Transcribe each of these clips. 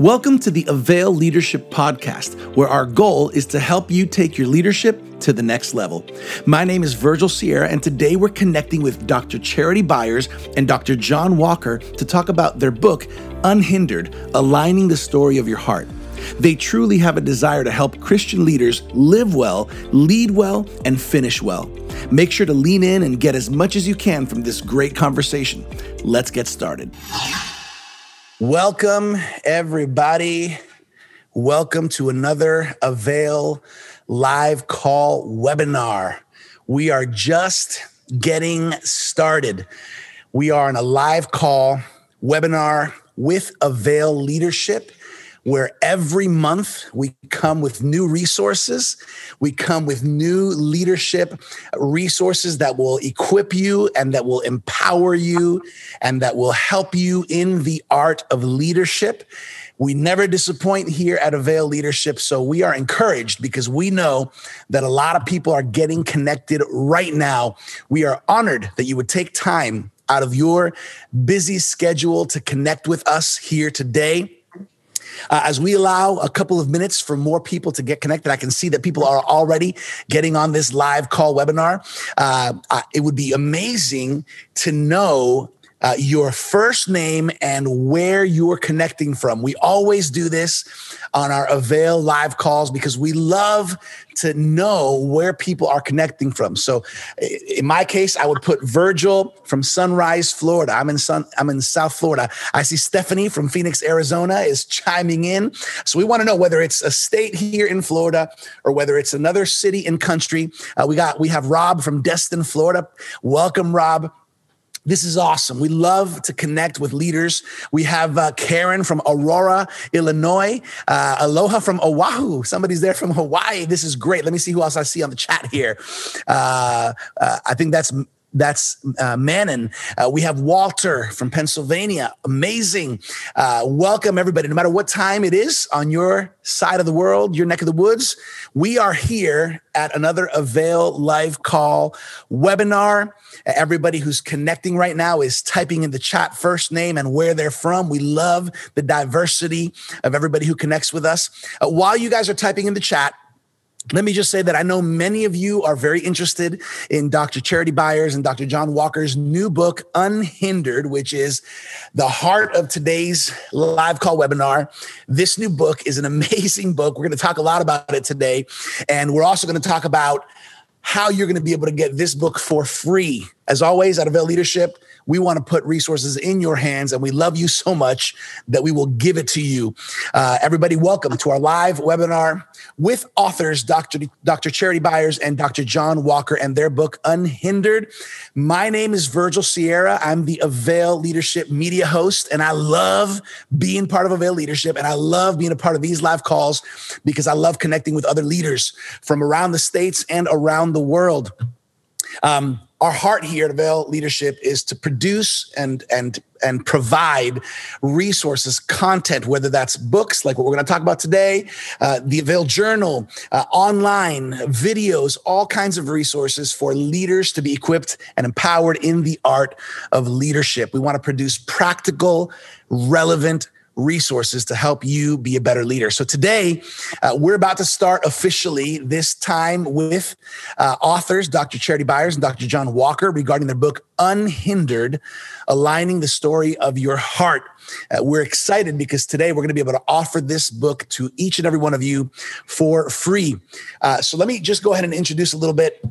Welcome to the Avail Leadership Podcast, where our goal is to help you take your leadership to the next level. My name is Virgil Sierra, and today we're connecting with Dr. Charity Byers and Dr. John Walker to talk about their book, Unhindered Aligning the Story of Your Heart. They truly have a desire to help Christian leaders live well, lead well, and finish well. Make sure to lean in and get as much as you can from this great conversation. Let's get started. Welcome, everybody. Welcome to another Avail live call webinar. We are just getting started. We are in a live call webinar with Avail Leadership where every month we come with new resources. We come with new leadership resources that will equip you and that will empower you and that will help you in the art of leadership. We never disappoint here at Avail Leadership. So we are encouraged because we know that a lot of people are getting connected right now. We are honored that you would take time out of your busy schedule to connect with us here today. Uh, as we allow a couple of minutes for more people to get connected, I can see that people are already getting on this live call webinar. Uh, it would be amazing to know uh, your first name and where you're connecting from. We always do this on our Avail live calls because we love to know where people are connecting from. So, in my case, I would put Virgil from Sunrise, Florida. I'm in Sun. I'm in South Florida. I see Stephanie from Phoenix, Arizona, is chiming in. So we want to know whether it's a state here in Florida or whether it's another city and country. Uh, we got we have Rob from Destin, Florida. Welcome, Rob. This is awesome. We love to connect with leaders. We have uh, Karen from Aurora, Illinois. Uh, aloha from Oahu. Somebody's there from Hawaii. This is great. Let me see who else I see on the chat here. Uh, uh I think that's that's uh, Manon. Uh, we have Walter from Pennsylvania. Amazing. Uh, welcome, everybody. No matter what time it is on your side of the world, your neck of the woods, we are here at another Avail Live Call webinar. Everybody who's connecting right now is typing in the chat first name and where they're from. We love the diversity of everybody who connects with us. Uh, while you guys are typing in the chat, let me just say that I know many of you are very interested in Dr. Charity Byers and Dr. John Walker's new book, Unhindered, which is the heart of today's live call webinar. This new book is an amazing book. We're going to talk a lot about it today. And we're also going to talk about how you're going to be able to get this book for free. As always, at Avail Leadership, we want to put resources in your hands, and we love you so much that we will give it to you. Uh, everybody, welcome to our live webinar with authors Dr. Dr. Charity Byers and Dr. John Walker and their book Unhindered. My name is Virgil Sierra. I'm the Avail Leadership Media host, and I love being part of Avail Leadership, and I love being a part of these live calls because I love connecting with other leaders from around the states and around the world. Um, our heart here at Avail Leadership is to produce and and and provide resources, content, whether that's books like what we're going to talk about today, uh, the Avail Journal, uh, online videos, all kinds of resources for leaders to be equipped and empowered in the art of leadership. We want to produce practical, relevant resources to help you be a better leader. So today, uh, we're about to start officially this time with uh, authors Dr. Charity Byers and Dr. John Walker regarding their book Unhindered Aligning the Story of Your Heart. Uh, we're excited because today we're going to be able to offer this book to each and every one of you for free. Uh, so let me just go ahead and introduce a little bit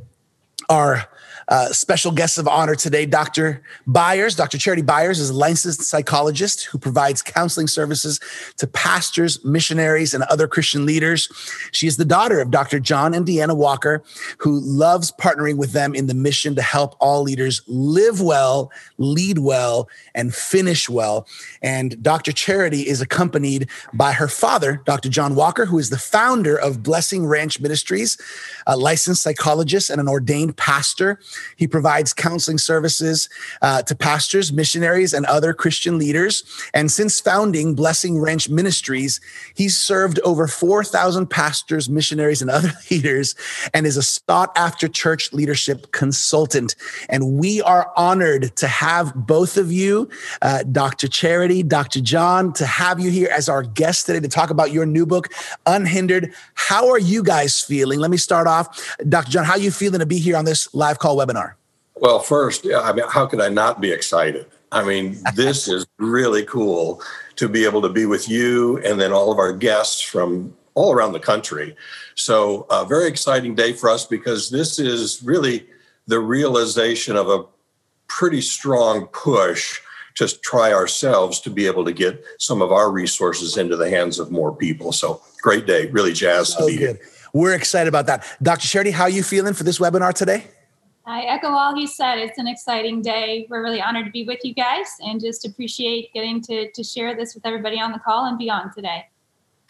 our uh, special guests of honor today, Dr. Byers. Dr. Charity Byers is a licensed psychologist who provides counseling services to pastors, missionaries, and other Christian leaders. She is the daughter of Dr. John and Deanna Walker, who loves partnering with them in the mission to help all leaders live well, lead well, and finish well. And Dr. Charity is accompanied by her father, Dr. John Walker, who is the founder of Blessing Ranch Ministries, a licensed psychologist and an ordained pastor. He provides counseling services uh, to pastors, missionaries, and other Christian leaders. And since founding Blessing Ranch Ministries, he's served over 4,000 pastors, missionaries, and other leaders and is a sought after church leadership consultant. And we are honored to have both of you, uh, Dr. Charity, Dr. John, to have you here as our guest today to talk about your new book, Unhindered. How are you guys feeling? Let me start off. Dr. John, how are you feeling to be here on this live call webinar? Well, first, I mean, how could I not be excited? I mean, this is really cool to be able to be with you and then all of our guests from all around the country. So, a very exciting day for us because this is really the realization of a pretty strong push to try ourselves to be able to get some of our resources into the hands of more people. So, great day, really jazzed so to be good. here. We're excited about that. Dr. Charity, how are you feeling for this webinar today? I echo all he said. It's an exciting day. We're really honored to be with you guys and just appreciate getting to, to share this with everybody on the call and beyond today.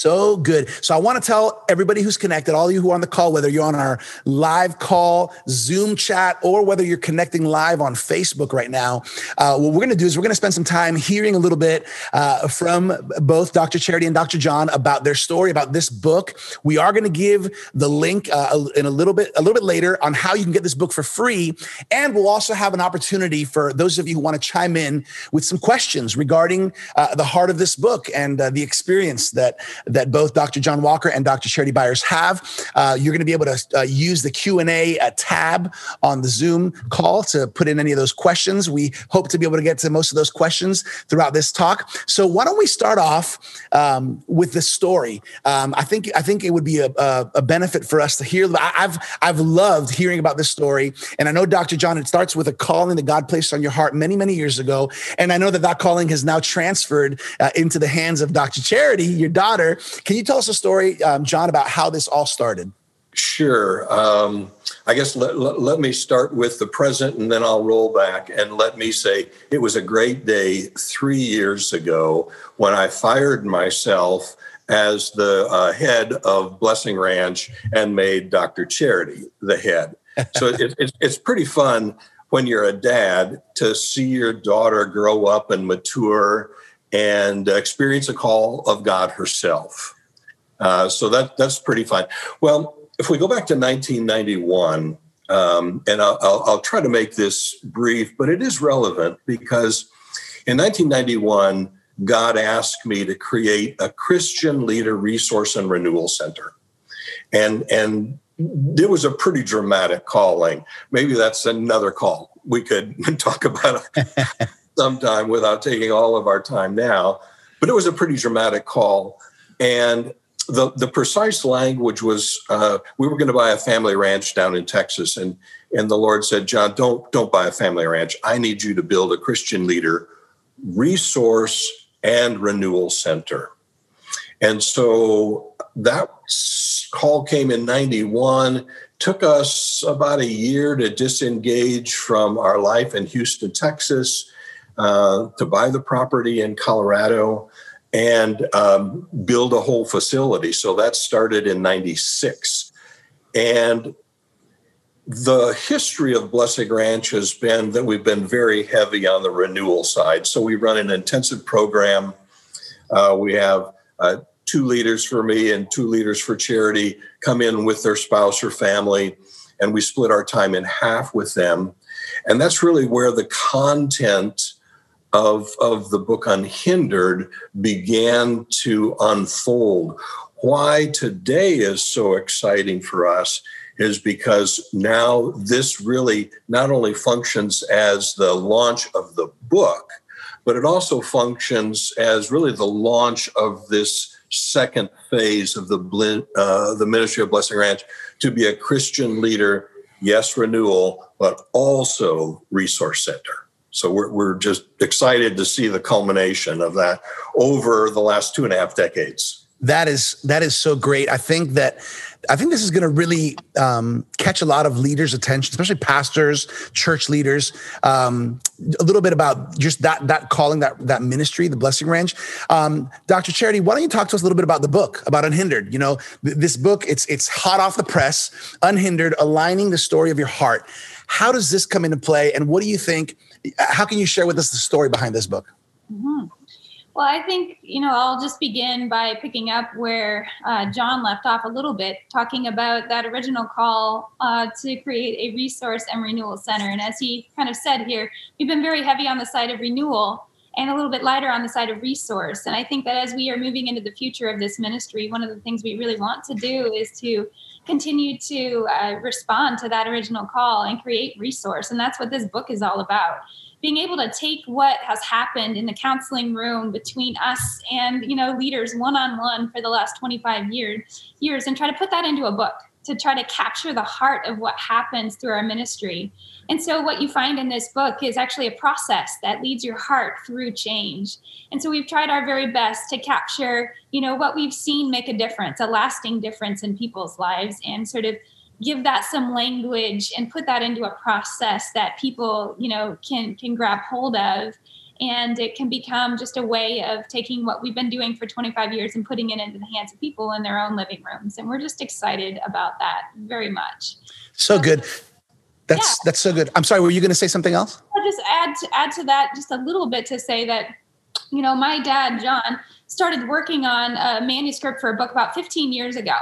So good. So I want to tell everybody who's connected, all you who are on the call, whether you're on our live call, Zoom chat, or whether you're connecting live on Facebook right now, uh, what we're going to do is we're going to spend some time hearing a little bit uh, from both Dr. Charity and Dr. John about their story, about this book. We are going to give the link uh, in a little bit, a little bit later on how you can get this book for free, and we'll also have an opportunity for those of you who want to chime in with some questions regarding uh, the heart of this book and uh, the experience that that both Dr. John Walker and Dr. Charity Byers have. Uh, you're going to be able to uh, use the Q&A uh, tab on the Zoom call to put in any of those questions. We hope to be able to get to most of those questions throughout this talk. So why don't we start off um, with the story? Um, I think I think it would be a, a, a benefit for us to hear. I've I've loved hearing about this story, and I know Dr. John. It starts with a calling that God placed on your heart many many years ago, and I know that that calling has now transferred uh, into the hands of Dr. Charity, your daughter. Can you tell us a story, um, John, about how this all started? Sure. Um, I guess let, let, let, me start with the present and then I'll roll back and let me say it was a great day three years ago when I fired myself as the uh, head of Blessing Ranch and made Dr. Charity the head. So it, it, it's pretty fun when you're a dad to see your daughter grow up and mature and experience a call of God herself. Uh, so that that's pretty fine. Well, if we go back to 1991, um, and I'll, I'll, I'll try to make this brief, but it is relevant because in 1991, God asked me to create a Christian leader resource and renewal center, and and it was a pretty dramatic calling. Maybe that's another call we could talk about sometime without taking all of our time now. But it was a pretty dramatic call. And the, the precise language was uh, we were going to buy a family ranch down in Texas. And, and the Lord said, John, don't, don't buy a family ranch. I need you to build a Christian leader resource and renewal center. And so that call came in 91 took us about a year to disengage from our life in Houston, Texas, uh, to buy the property in Colorado and um, build a whole facility. So that started in 96. And the history of Blessing Ranch has been that we've been very heavy on the renewal side. So we run an intensive program. Uh, we have uh, two leaders for me and two leaders for charity come in with their spouse or family, and we split our time in half with them. And that's really where the content of, of the book Unhindered began to unfold. Why today is so exciting for us is because now this really not only functions as the launch of the book, but it also functions as really the launch of this second phase of the uh, the ministry of Blessing Ranch to be a Christian leader, yes, renewal, but also resource center. So we're, we're just excited to see the culmination of that over the last two and a half decades. That is that is so great. I think that I think this is going to really um, catch a lot of leaders' attention, especially pastors, church leaders. Um, a little bit about just that that calling, that that ministry, the blessing ranch. Um, Dr. Charity, why don't you talk to us a little bit about the book, about Unhindered? You know, th- this book it's it's hot off the press, Unhindered, aligning the story of your heart. How does this come into play, and what do you think? How can you share with us the story behind this book? Mm-hmm. Well, I think, you know, I'll just begin by picking up where uh, John left off a little bit, talking about that original call uh, to create a resource and renewal center. And as he kind of said here, we've been very heavy on the side of renewal and a little bit lighter on the side of resource. And I think that as we are moving into the future of this ministry, one of the things we really want to do is to continue to uh, respond to that original call and create resource. And that's what this book is all about being able to take what has happened in the counseling room between us and you know leaders one on one for the last 25 years years and try to put that into a book to try to capture the heart of what happens through our ministry. And so, what you find in this book is actually a process that leads your heart through change. And so, we've tried our very best to capture, you know, what we've seen make a difference, a lasting difference in people's lives, and sort of give that some language and put that into a process that people you know can can grab hold of and it can become just a way of taking what we've been doing for 25 years and putting it into the hands of people in their own living rooms. And we're just excited about that very much. So good. That's yeah. that's so good. I'm sorry were you going to say something else? I'll just add to add to that just a little bit to say that you know my dad john started working on a manuscript for a book about 15 years ago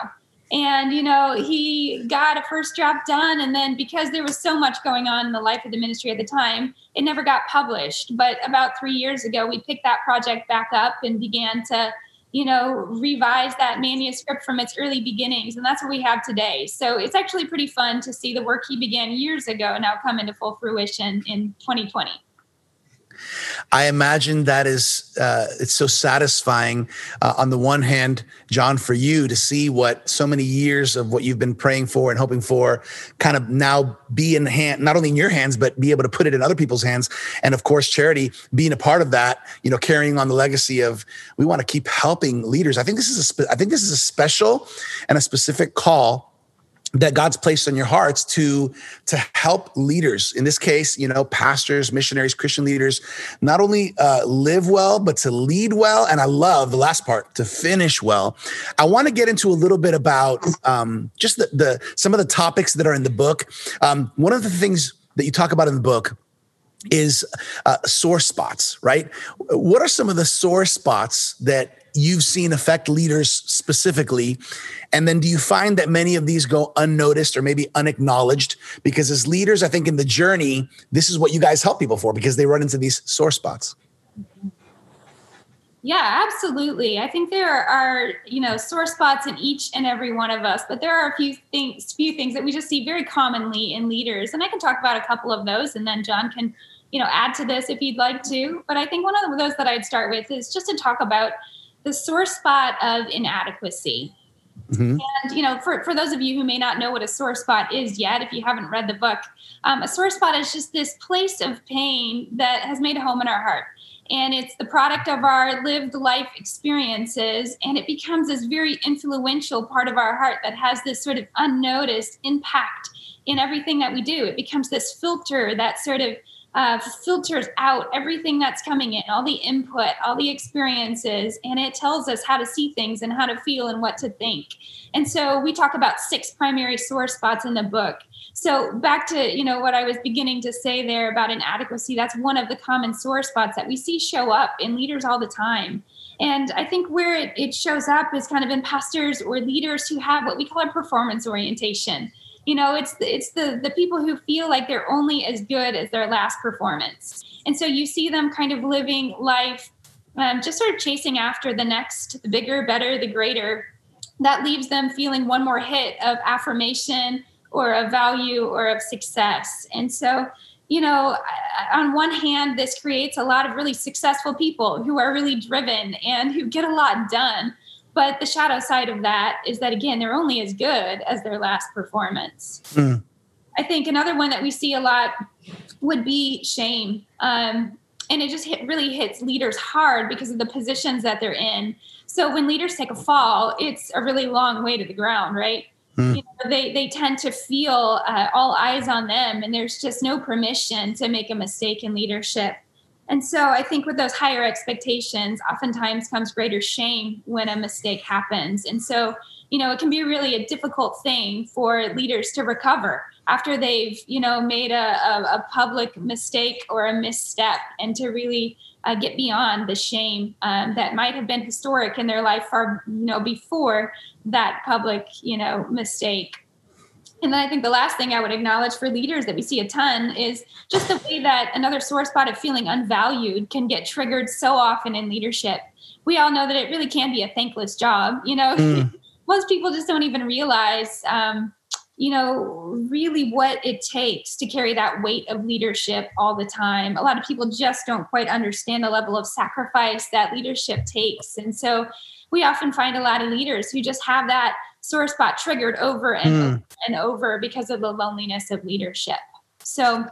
and you know he got a first draft done. And then because there was so much going on in the life of the ministry at the time it never got published. But about three years ago we picked that project back up and began to you know revise that manuscript from its early beginnings. And that's what we have today. So it's actually pretty fun to see the work he began years ago now come into full fruition in 2020 I imagine that is uh, it's so satisfying. Uh, on the one hand, John, for you to see what so many years of what you've been praying for and hoping for, kind of now be in hand, not only in your hands, but be able to put it in other people's hands. And of course, charity being a part of that. You know, carrying on the legacy of we want to keep helping leaders. I think this is a spe- I think this is a special and a specific call that God's placed on your hearts to to help leaders. In this case, you know, pastors, missionaries, Christian leaders, not only uh, live well, but to lead well. And I love the last part to finish well. I want to get into a little bit about um, just the, the some of the topics that are in the book. Um, one of the things that you talk about in the book is uh, sore spots, right? What are some of the sore spots that you've seen affect leaders specifically? And then do you find that many of these go unnoticed or maybe unacknowledged? Because as leaders, I think in the journey, this is what you guys help people for because they run into these sore spots. Yeah, absolutely. I think there are, you know, sore spots in each and every one of us, but there are a few things, few things that we just see very commonly in leaders. And I can talk about a couple of those and then John can, you know, add to this if he'd like to. But I think one of those that I'd start with is just to talk about the sore spot of inadequacy. Mm-hmm. And you know, for, for those of you who may not know what a sore spot is yet, if you haven't read the book, um, a sore spot is just this place of pain that has made a home in our heart. And it's the product of our lived life experiences. And it becomes this very influential part of our heart that has this sort of unnoticed impact in everything that we do. It becomes this filter that sort of uh, filters out everything that's coming in, all the input, all the experiences, and it tells us how to see things and how to feel and what to think. And so we talk about six primary sore spots in the book. So back to you know what I was beginning to say there about inadequacy. That's one of the common sore spots that we see show up in leaders all the time. And I think where it, it shows up is kind of in pastors or leaders who have what we call a performance orientation you know it's it's the the people who feel like they're only as good as their last performance. And so you see them kind of living life um, just sort of chasing after the next the bigger better the greater. That leaves them feeling one more hit of affirmation or of value or of success. And so you know on one hand this creates a lot of really successful people who are really driven and who get a lot done but the shadow side of that is that, again, they're only as good as their last performance. Mm. I think another one that we see a lot would be shame. Um, and it just hit, really hits leaders hard because of the positions that they're in. So when leaders take a fall, it's a really long way to the ground, right? Mm. You know, they they tend to feel uh, all eyes on them, and there's just no permission to make a mistake in leadership. And so I think with those higher expectations, oftentimes comes greater shame when a mistake happens. And so, you know, it can be really a difficult thing for leaders to recover after they've, you know, made a, a, a public mistake or a misstep and to really uh, get beyond the shame um, that might have been historic in their life far, you know, before that public, you know, mistake. And then I think the last thing I would acknowledge for leaders that we see a ton is just the way that another sore spot of feeling unvalued can get triggered so often in leadership. We all know that it really can be a thankless job. You know, mm. most people just don't even realize, um, you know, really what it takes to carry that weight of leadership all the time. A lot of people just don't quite understand the level of sacrifice that leadership takes. And so we often find a lot of leaders who just have that sore spot triggered over and mm. over and over because of the loneliness of leadership. So,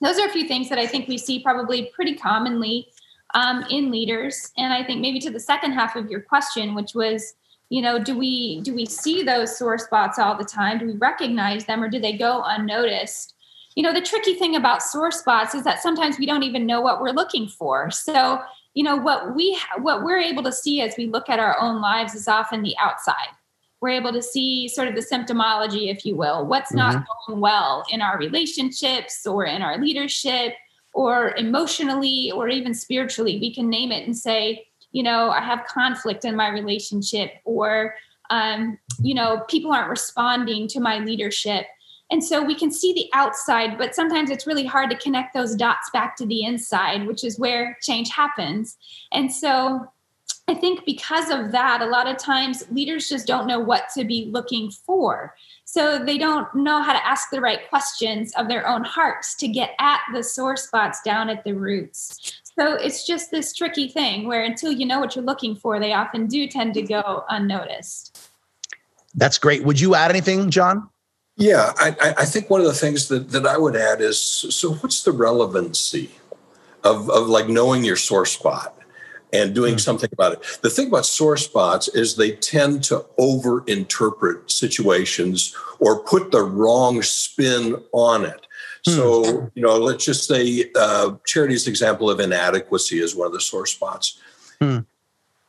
those are a few things that I think we see probably pretty commonly um, in leaders. And I think maybe to the second half of your question, which was, you know, do we do we see those sore spots all the time? Do we recognize them, or do they go unnoticed? You know, the tricky thing about sore spots is that sometimes we don't even know what we're looking for. So, you know, what we what we're able to see as we look at our own lives is often the outside we're able to see sort of the symptomology, if you will, what's mm-hmm. not going well in our relationships or in our leadership or emotionally or even spiritually. We can name it and say, you know, I have conflict in my relationship or, um, you know, people aren't responding to my leadership. And so we can see the outside, but sometimes it's really hard to connect those dots back to the inside, which is where change happens. And so I think because of that, a lot of times leaders just don't know what to be looking for. So they don't know how to ask the right questions of their own hearts to get at the sore spots down at the roots. So it's just this tricky thing where until you know what you're looking for, they often do tend to go unnoticed. That's great. Would you add anything, John? Yeah, I, I think one of the things that, that I would add is so what's the relevancy of, of like knowing your sore spot? And doing mm-hmm. something about it. The thing about sore spots is they tend to over interpret situations or put the wrong spin on it. Mm-hmm. So, you know, let's just say uh, Charity's example of inadequacy is one of the sore spots. Mm-hmm.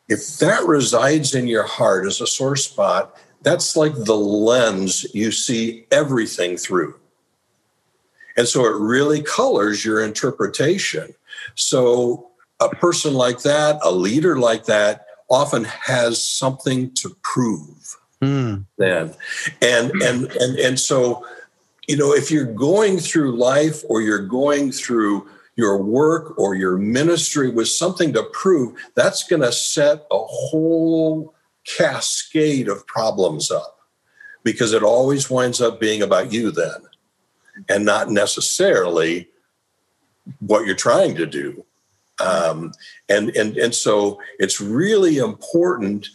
If that resides in your heart as a sore spot, that's like the lens you see everything through. And so it really colors your interpretation. So a person like that, a leader like that, often has something to prove. Mm. Then, and and and and so, you know, if you're going through life or you're going through your work or your ministry with something to prove, that's going to set a whole cascade of problems up because it always winds up being about you then and not necessarily what you're trying to do. Um, and, and, and so it's really important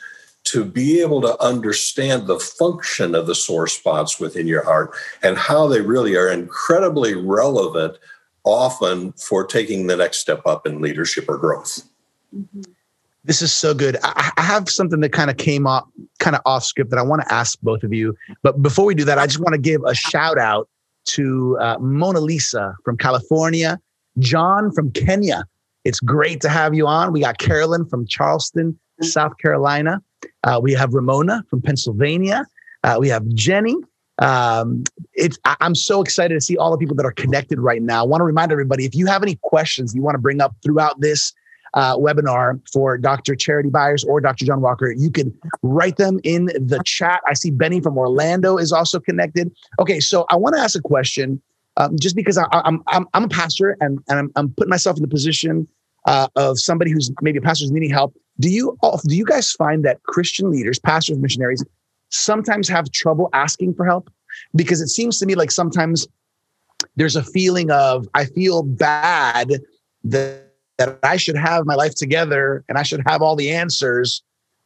to be able to understand the function of the sore spots within your heart and how they really are incredibly relevant often for taking the next step up in leadership or growth. Mm-hmm. This is so good. I, I have something that kind of came up, kind of off script that I want to ask both of you. But before we do that, I just want to give a shout out to uh, Mona Lisa from California, John from Kenya, it's great to have you on. We got Carolyn from Charleston, South Carolina. Uh, we have Ramona from Pennsylvania. Uh, we have Jenny. Um, it's, I, I'm so excited to see all the people that are connected right now. I want to remind everybody if you have any questions you want to bring up throughout this uh, webinar for Dr. Charity Byers or Dr. John Walker, you can write them in the chat. I see Benny from Orlando is also connected. Okay, so I want to ask a question um, just because I, am I'm, I'm a pastor and, and I'm, I'm putting myself in the position uh, of somebody who's maybe a pastor who's needing help. Do you do you guys find that Christian leaders, pastors, missionaries, sometimes have trouble asking for help? Because it seems to me like sometimes there's a feeling of I feel bad that that I should have my life together and I should have all the answers,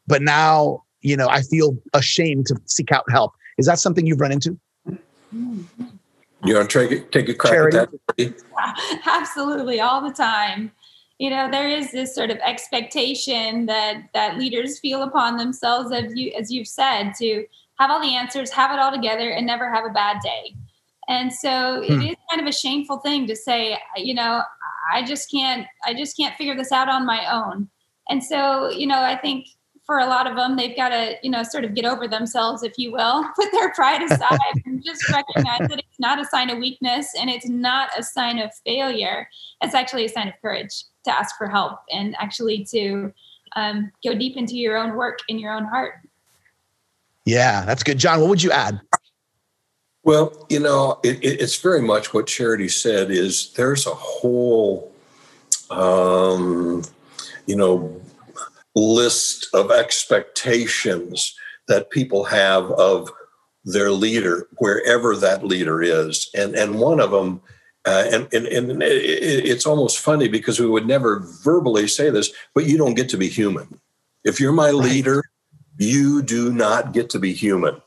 but now you know I feel ashamed to seek out help. Is that something you've run into? You want to take, take a crack Charity. at that? Absolutely, all the time you know there is this sort of expectation that that leaders feel upon themselves as you as you've said to have all the answers have it all together and never have a bad day. And so hmm. it is kind of a shameful thing to say you know i just can't i just can't figure this out on my own. And so you know i think for a lot of them they've got to you know sort of get over themselves if you will put their pride aside and just recognize that it's not a sign of weakness and it's not a sign of failure. It's actually a sign of courage to ask for help and actually to um, go deep into your own work in your own heart. Yeah that's good. John what would you add? Well you know it, it's very much what charity said is there's a whole um, you know list of expectations that people have of their leader, wherever that leader is. And, and one of them, uh, and, and, and it's almost funny because we would never verbally say this, but you don't get to be human. If you're my leader, you do not get to be human.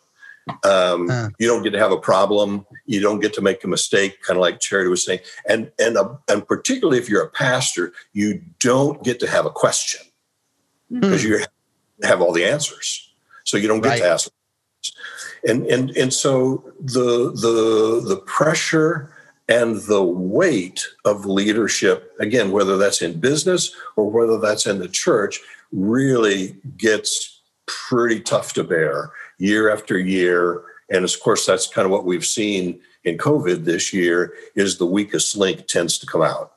Um, uh. You don't get to have a problem. You don't get to make a mistake, kind of like Charity was saying. And and uh, and particularly if you're a pastor, you don't get to have a question because mm. you have all the answers. So you don't get right. to ask. And and and so the the the pressure and the weight of leadership again whether that's in business or whether that's in the church really gets pretty tough to bear year after year. And of course that's kind of what we've seen in covid this year is the weakest link tends to come out.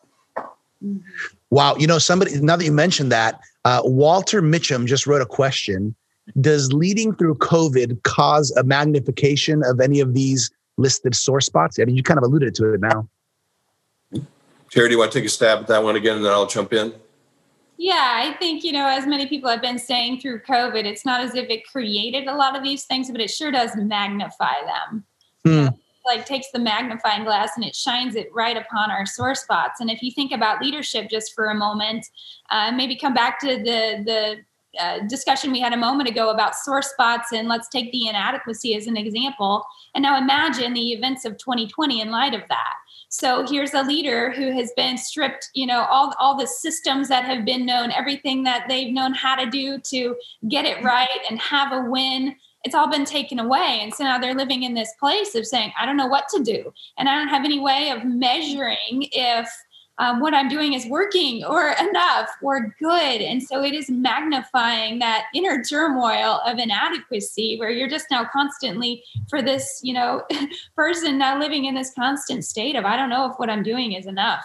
Wow. You know somebody now that you mentioned that uh, Walter Mitchum just wrote a question. Does leading through COVID cause a magnification of any of these listed sore spots? I mean, you kind of alluded to it now. Charity, do you want to take a stab at that one again and then I'll jump in? Yeah, I think, you know, as many people have been saying through COVID, it's not as if it created a lot of these things, but it sure does magnify them. Hmm like takes the magnifying glass and it shines it right upon our sore spots. And if you think about leadership just for a moment, uh, maybe come back to the the uh, discussion we had a moment ago about sore spots and let's take the inadequacy as an example and now imagine the events of 2020 in light of that so here's a leader who has been stripped you know all, all the systems that have been known everything that they've known how to do to get it right and have a win it's all been taken away. And so now they're living in this place of saying, I don't know what to do. And I don't have any way of measuring if um, what I'm doing is working or enough or good. And so it is magnifying that inner turmoil of inadequacy where you're just now constantly for this, you know, person now living in this constant state of, I don't know if what I'm doing is enough.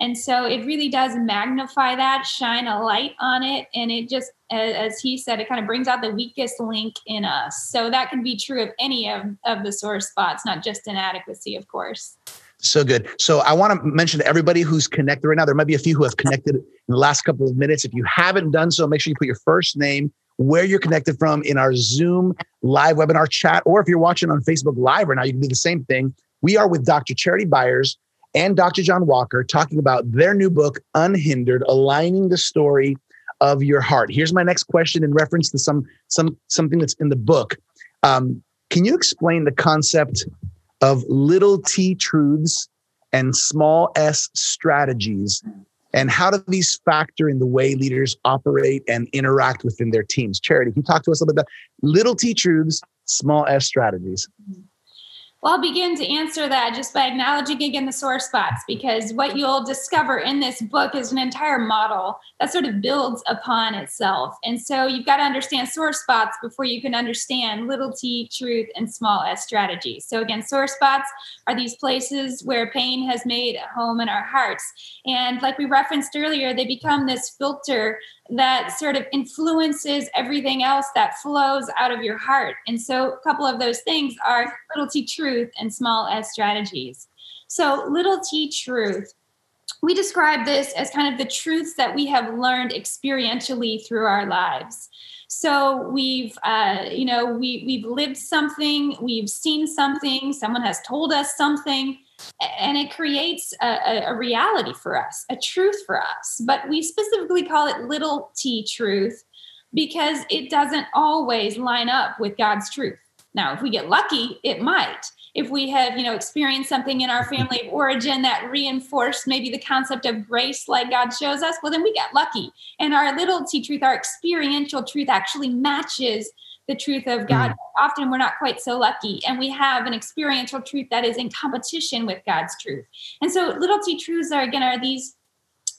And so it really does magnify that, shine a light on it. And it just, as he said, it kind of brings out the weakest link in us. So that can be true of any of, of the sore spots, not just inadequacy, of course. So good. So I want to mention to everybody who's connected right now, there might be a few who have connected in the last couple of minutes. If you haven't done so, make sure you put your first name, where you're connected from in our Zoom live webinar chat, or if you're watching on Facebook Live right now, you can do the same thing. We are with Dr. Charity Byers and Dr. John Walker talking about their new book, Unhindered, aligning the story of your heart. Here's my next question in reference to some some something that's in the book. Um, can you explain the concept of little t truths and small s strategies. And how do these factor in the way leaders operate and interact within their teams? Charity can you talk to us a little bit about little t truths small s strategies well, I'll begin to answer that just by acknowledging again the sore spots, because what you'll discover in this book is an entire model that sort of builds upon itself. And so you've got to understand sore spots before you can understand little t, truth, and small s strategies. So, again, sore spots are these places where pain has made a home in our hearts. And like we referenced earlier, they become this filter that sort of influences everything else that flows out of your heart. And so, a couple of those things are little t truth and small s strategies. So, little t truth, we describe this as kind of the truths that we have learned experientially through our lives. So we've, uh, you know, we we've lived something, we've seen something, someone has told us something, and it creates a, a, reality for us, a truth for us. But we specifically call it little t truth because it doesn't always line up with God's truth. Now, if we get lucky, it might. If we have, you know, experienced something in our family of origin that reinforced maybe the concept of grace like God shows us, well, then we get lucky. And our little t truth, our experiential truth actually matches the truth of God. Mm. Often we're not quite so lucky, and we have an experiential truth that is in competition with God's truth. And so, little t truths are again are these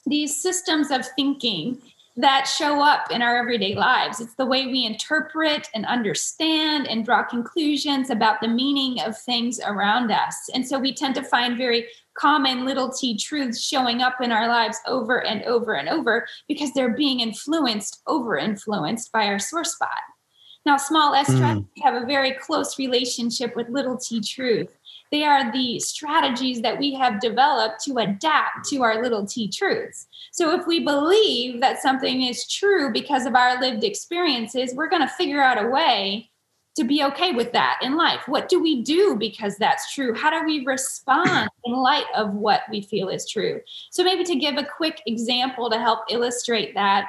these systems of thinking that show up in our everyday lives. It's the way we interpret and understand and draw conclusions about the meaning of things around us. And so we tend to find very common little t truths showing up in our lives over and over and over because they're being influenced, over influenced by our sore spot. Now, small s mm. have a very close relationship with little t truth. They are the strategies that we have developed to adapt to our little t truths. So, if we believe that something is true because of our lived experiences, we're going to figure out a way to be okay with that in life. What do we do because that's true? How do we respond in light of what we feel is true? So, maybe to give a quick example to help illustrate that,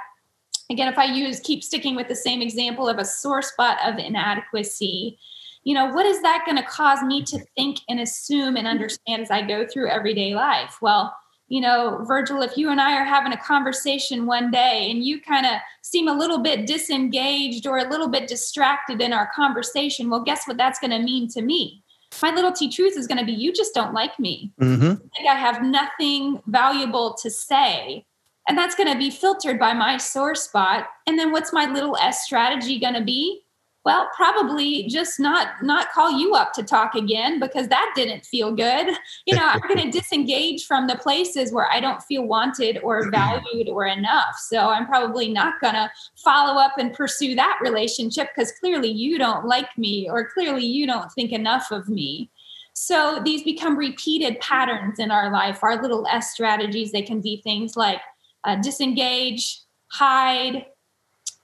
again, if I use keep sticking with the same example of a sore spot of inadequacy, you know, what is that going to cause me to think and assume and understand as I go through everyday life? Well, you know, Virgil, if you and I are having a conversation one day and you kind of seem a little bit disengaged or a little bit distracted in our conversation, well, guess what that's going to mean to me? My little T truth is going to be you just don't like me. Mm-hmm. I have nothing valuable to say. And that's going to be filtered by my sore spot. And then what's my little S strategy going to be? Well probably just not not call you up to talk again because that didn't feel good. You know i'm going to disengage from the places where i don't feel wanted or valued or enough. So i'm probably not going to follow up and pursue that relationship because clearly you don't like me or clearly you don't think enough of me. So these become repeated patterns in our life. Our little s strategies they can be things like uh, disengage hide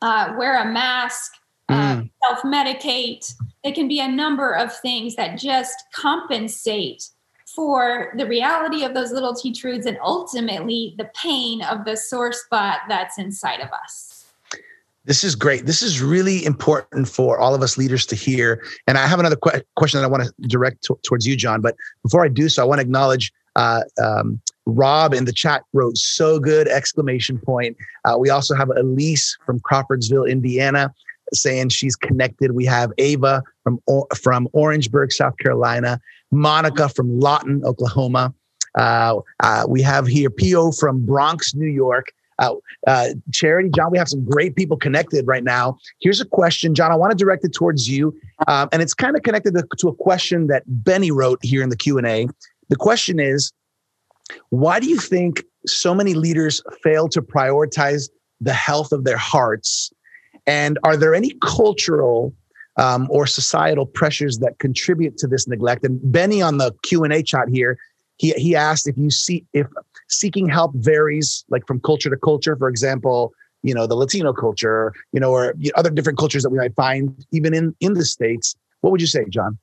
uh, wear a mask uh, mm. self medicate. It can be a number of things that just compensate for the reality of those little T truths and ultimately the pain of the sore spot that's inside of us. This is great. This is really important for all of us leaders to hear. And I have another que- question that I want to direct to- towards you, John. But before I do so, I want to acknowledge uh, um, Rob in the chat wrote "so good!" exclamation point. Uh, we also have Elise from Crawfordsville, Indiana saying she's connected. We have Ava from from Orangeburg, South Carolina, Monica from Lawton, Oklahoma. Uh, uh, we have here Po from Bronx, New York. Uh, uh, Charity, John, we have some great people connected right now. Here's a question, John. I want to direct it towards you, um, and it's kind of connected to, to a question that Benny wrote here in the Q and A. The question is, why do you think so many leaders fail to prioritize the health of their hearts and are there any cultural um, or societal pressures that contribute to this neglect? And Benny on the Q and A chat here, he he asked if you see if seeking help varies like from culture to culture. For example, you know the Latino culture, you know, or you know, other different cultures that we might find even in in the states. What would you say, John?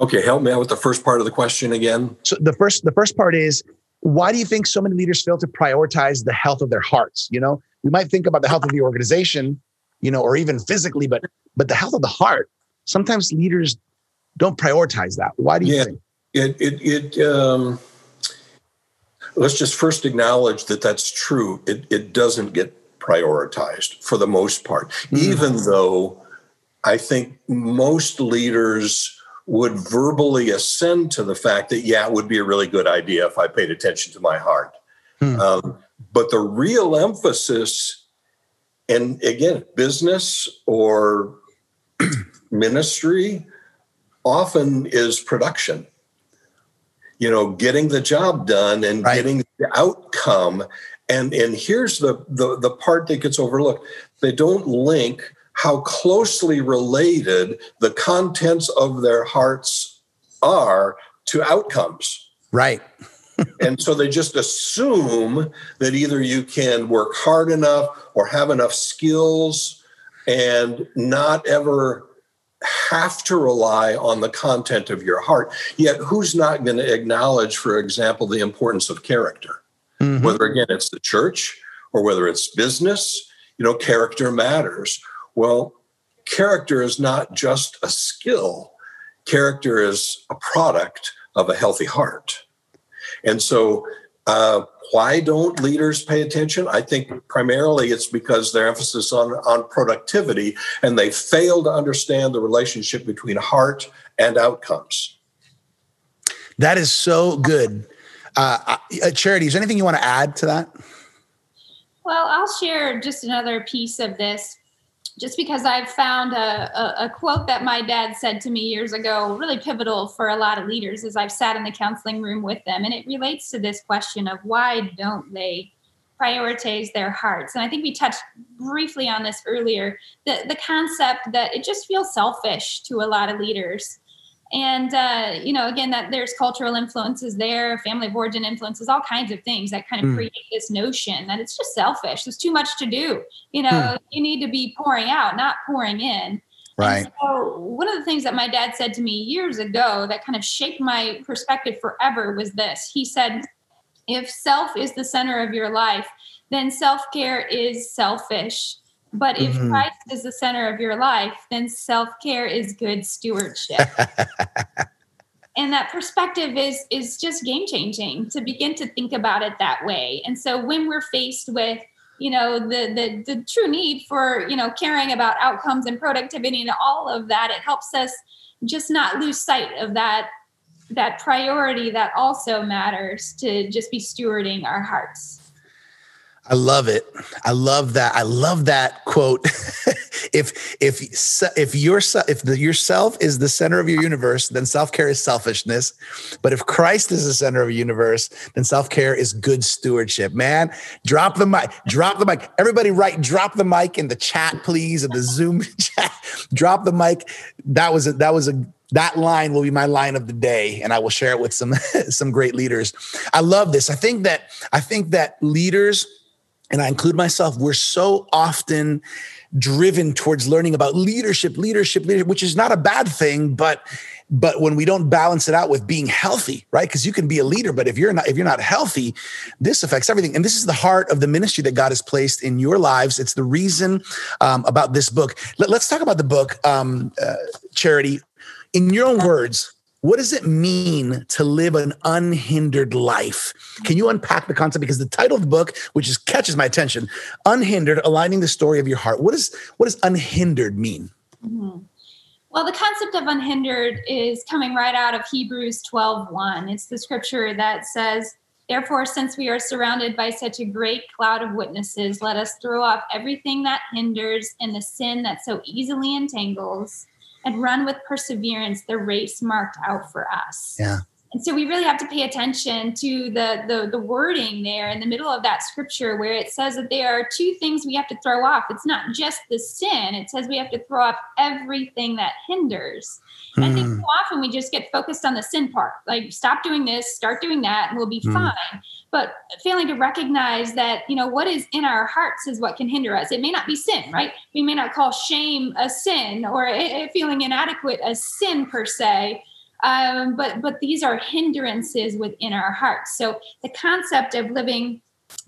Okay, help me out with the first part of the question again. So the first the first part is why do you think so many leaders fail to prioritize the health of their hearts? You know, we might think about the health of the organization, you know, or even physically, but but the health of the heart. Sometimes leaders don't prioritize that. Why do you yeah, think? It it it um, let's just first acknowledge that that's true. It it doesn't get prioritized for the most part, mm-hmm. even though I think most leaders would verbally ascend to the fact that yeah, it would be a really good idea if I paid attention to my heart. Hmm. Um, but the real emphasis and again, business or ministry often is production. You know, getting the job done and right. getting the outcome. And and here's the, the the part that gets overlooked. They don't link how closely related the contents of their hearts are to outcomes. Right and so they just assume that either you can work hard enough or have enough skills and not ever have to rely on the content of your heart. Yet, who's not going to acknowledge, for example, the importance of character? Mm-hmm. Whether again it's the church or whether it's business, you know, character matters. Well, character is not just a skill, character is a product of a healthy heart. And so, uh, why don't leaders pay attention? I think primarily it's because their emphasis on, on productivity and they fail to understand the relationship between heart and outcomes. That is so good. Uh, uh, Charity, is there anything you want to add to that? Well, I'll share just another piece of this, just because I've found a, a, a, quote that my dad said to me years ago, really pivotal for a lot of leaders as I've sat in the counseling room with them. And it relates to this question of why don't they prioritize their hearts? And I think we touched briefly on this earlier the, the concept that it just feels selfish to a lot of leaders and uh, you know again that there's cultural influences there family of origin influences all kinds of things that kind of mm. create this notion that it's just selfish. There's too much to do. You know mm. you need to be pouring out not pouring in. Right. and so one of the things that my dad said to me years ago that kind of shaped my perspective forever was this. He said if self is the center of your life then self-care is selfish but if mm-hmm. Christ is the center of your life, then self care is good stewardship. and that perspective is is just game changing to begin to think about it that way. And so when we're faced with you know the, the the true need for you know caring about outcomes and productivity and all of that, it helps us just not lose sight of that that priority that also matters to just be stewarding our hearts. I love it. I love that. I love that quote. if if if your if yourself is the center of your universe, then self care is selfishness. But if Christ is the center of a universe, then self care is good stewardship. Man, drop the mic. Drop the mic. Everybody, write. Drop the mic in the chat, please, in the Zoom chat. Drop the mic. That was a, that was a that line will be my line of the day and i will share it with some some great leaders i love this i think that i think that leaders and I include myself, we're so often driven towards learning about leadership, leadership, leadership, which is not a bad thing, but but when we don't balance it out with being healthy, right? Because you can be a leader, but if you're not if you're not healthy, this affects everything. And this is the heart of the ministry that God has placed in your lives. It's the reason um, about this book. Let, us talk about the book, um, uh, Charity. In your own words, what does it mean to live an unhindered life? Can you unpack the concept? Because the title of the book, which is catches my attention, unhindered, aligning the story of your heart. What does what does unhindered mean? Mm-hmm. Well, the concept of unhindered is coming right out of Hebrews 12 1. It's the scripture that says, Therefore, since we are surrounded by such a great cloud of witnesses, let us throw off everything that hinders and the sin that so easily entangles and run with perseverance the race marked out for us. Yeah. And so we really have to pay attention to the, the the wording there in the middle of that scripture where it says that there are two things we have to throw off. It's not just the sin. It says we have to throw off everything that hinders. Mm. I think. So often we just get focused on the sin part. Like stop doing this, start doing that, and we'll be mm. fine. But failing to recognize that, you know, what is in our hearts is what can hinder us. It may not be sin, right? We may not call shame a sin or a, a feeling inadequate a sin per se um, but but these are hindrances within our hearts. So the concept of living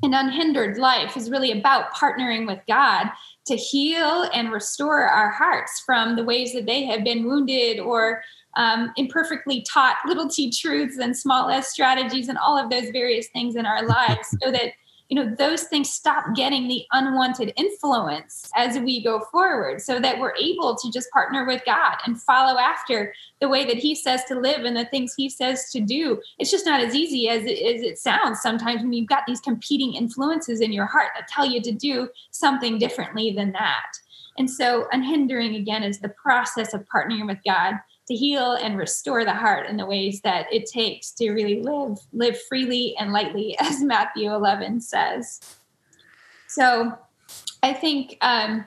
an unhindered life is really about partnering with God to heal and restore our hearts from the ways that they have been wounded or um, imperfectly taught little t truths and small s strategies and all of those various things in our lives so that you know those things stop getting the unwanted influence as we go forward so that we're able to just partner with god and follow after the way that he says to live and the things he says to do. It's just not as easy as it, as it sounds. Sometimes when you've got these competing influences in your heart that tell you to do something differently than that. And so unhindering again is the process of partnering with god to heal and restore the heart in the ways that it takes to really live live freely and lightly as matthew 11 says. So i think um,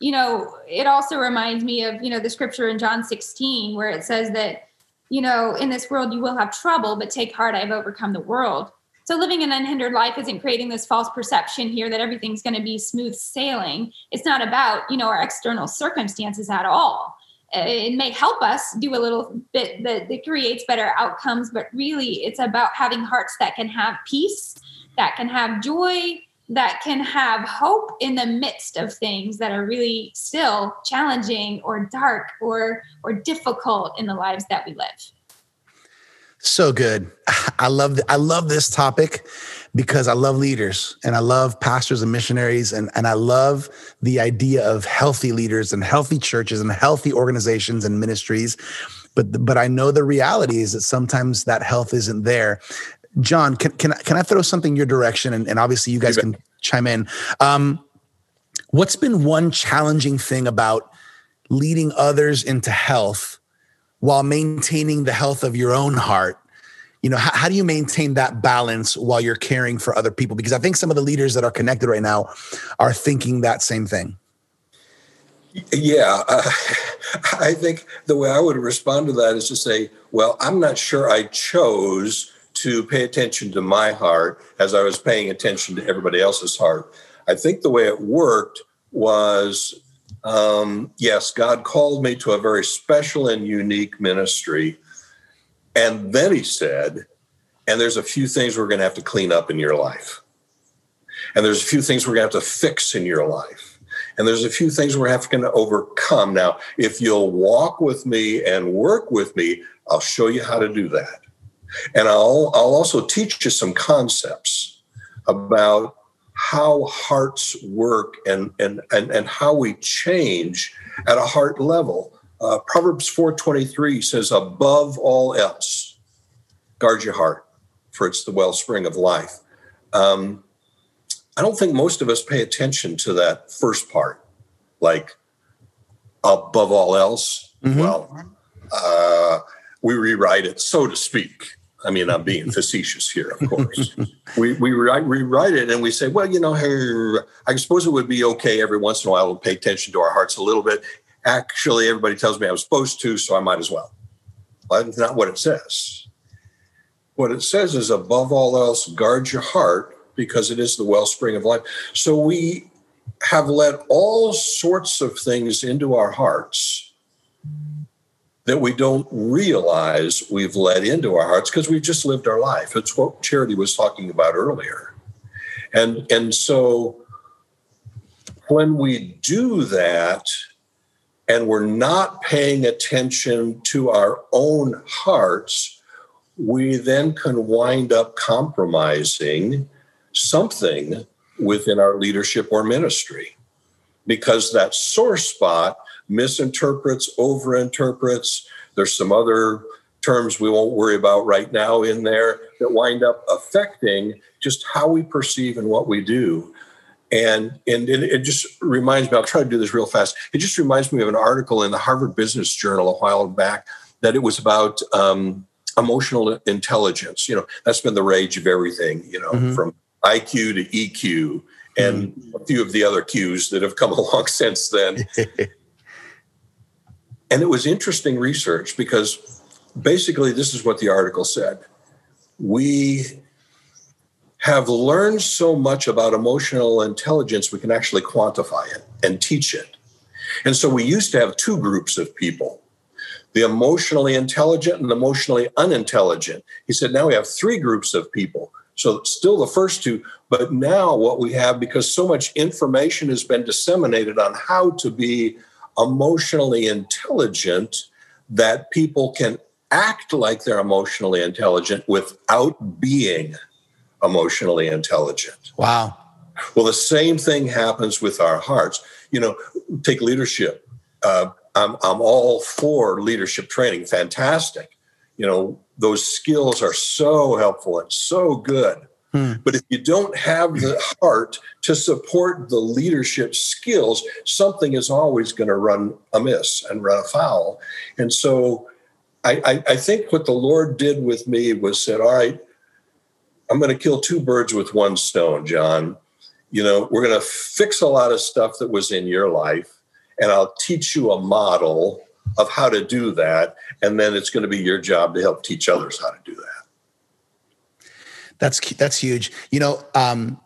you know it also reminds me of you know the scripture in john 16 where it says that you know in this world you will have trouble but take heart i've overcome the world. So living an unhindered life isn't creating this false perception here that everything's going to be smooth sailing. It's not about you know our external circumstances at all it may help us do a little bit that, that creates better outcomes but really it's about having hearts that can have peace that can have joy that can have hope in the midst of things that are really still challenging or dark or or difficult in the lives that we live. So good. I love I love this topic because I love leaders and I love pastors and missionaries and, and I love the idea of healthy leaders and healthy churches and healthy organizations and ministries. But but I know the reality is that sometimes that health isn't there. John, can can can I throw something your direction? And, and obviously you guys can chime in. Um, what's been one challenging thing about leading others into health while maintaining the health of your own heart? You know, how, how do you maintain that balance while you're caring for other people? Because I think some of the leaders that are connected right now are thinking that same thing. Yeah, uh, I think the way I would respond to that is to say, well, I'm not sure I chose to pay attention to my heart as I was paying attention to everybody else's heart. I think the way it worked was um, yes, God called me to a very special and unique ministry. And then he said, and there's a few things we're going to have to clean up in your life. And there's a few things we're going to have to fix in your life. And there's a few things we're going to overcome. Now, if you'll walk with me and work with me, I'll show you how to do that. And I'll, I'll also teach you some concepts about how hearts work and, and, and, and how we change at a heart level. Uh, Proverbs 4.23 says, above all else, guard your heart, for it's the wellspring of life. Um, I don't think most of us pay attention to that first part, like above all else. Mm-hmm. Well, uh, we rewrite it, so to speak. I mean, I'm being facetious here, of course. we we write, rewrite it and we say, well, you know, I suppose it would be okay every once in a while to pay attention to our hearts a little bit. Actually, everybody tells me I'm supposed to, so I might as well. Well, that's not what it says. What it says is, above all else, guard your heart because it is the wellspring of life. So we have let all sorts of things into our hearts that we don't realize we've let into our hearts because we've just lived our life. It's what Charity was talking about earlier. And, and so when we do that and we're not paying attention to our own hearts, we then can wind up compromising something within our leadership or ministry because that sore spot misinterprets, overinterprets. There's some other terms we won't worry about right now in there that wind up affecting just how we perceive and what we do. And, and it, just reminds me, I'll try to do this real fast. It just reminds me of an article in the Harvard Business Journal a while back that it was about um, emotional intelligence. You know, that's been the rage of everything, you know, mm-hmm. from IQ to EQ and mm-hmm. a few of the other Qs that have come along since then. And it was interesting research because basically, this is what the article said. We have learned so much about emotional intelligence, we can actually quantify it and teach it. And so we used to have two groups of people the emotionally intelligent and emotionally unintelligent. He said, now we have three groups of people. So still the first two, but now what we have, because so much information has been disseminated on how to be emotionally intelligent that people can act like they're emotionally intelligent without being emotionally intelligent. Wow. Well, the same thing happens with our hearts. You know, take leadership. Uh, I'm, I'm all for leadership training. Fantastic. You know, those skills are so helpful and so good. Hmm. But if you don't have the heart to support the leadership skills, something is always going to run amiss and run afoul. And so I, I, I think what the Lord did with me was said, All right, I'm going to kill two birds with one stone, John. You know, we're going to fix a lot of stuff that was in your life, and I'll teach you a model of how to do that. And then it's going to be your job to help teach others how to do that. That's that's huge. You know, um,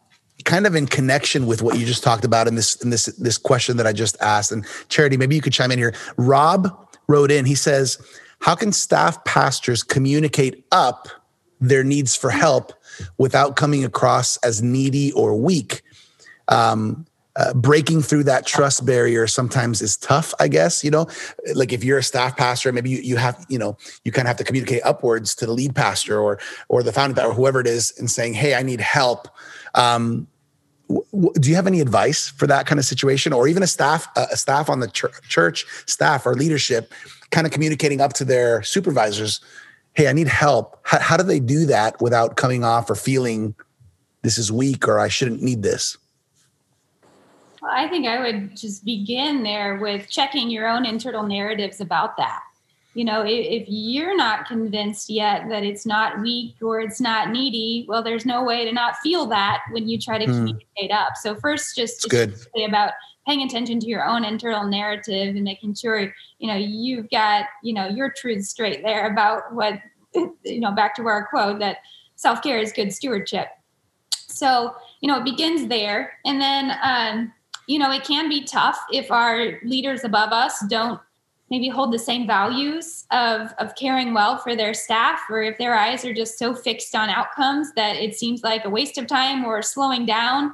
kind of in connection with what you just talked about in this in this this question that I just asked. And Charity, maybe you could chime in here. Rob wrote in. He says, "How can staff pastors communicate up their needs for help without coming across as needy or weak?" um, uh, breaking through that trust barrier sometimes is tough i guess you know? Like if you're a staff pastor maybe you, you have you know you kind of have to communicate upwards to the lead pastor or or the founder or whoever it is and saying hey i need help. Um, do you have any advice for that kind of situation? Or even a staff a staff on the ch- church staff or leadership kind of communicating up to their supervisors hey i need help how, how do they do that without coming off or feeling this is weak or i shouldn't need this well, I think I would just begin there with checking your own internal narratives about that. You know, if, if, you're not convinced yet that it's not weak or it's not needy, well, there's no way to not feel that when you try to mm. communicate up. So first, just, just about paying attention to your own internal narrative and making sure you know you've got you know your truth straight there about what you know back to our quote that self-care is good stewardship. So you know it begins there. And then um, you know, it can be tough if our leaders above us don't maybe hold the same values of of caring well for their staff or if their eyes are just so fixed on outcomes that it seems like a waste of time or slowing down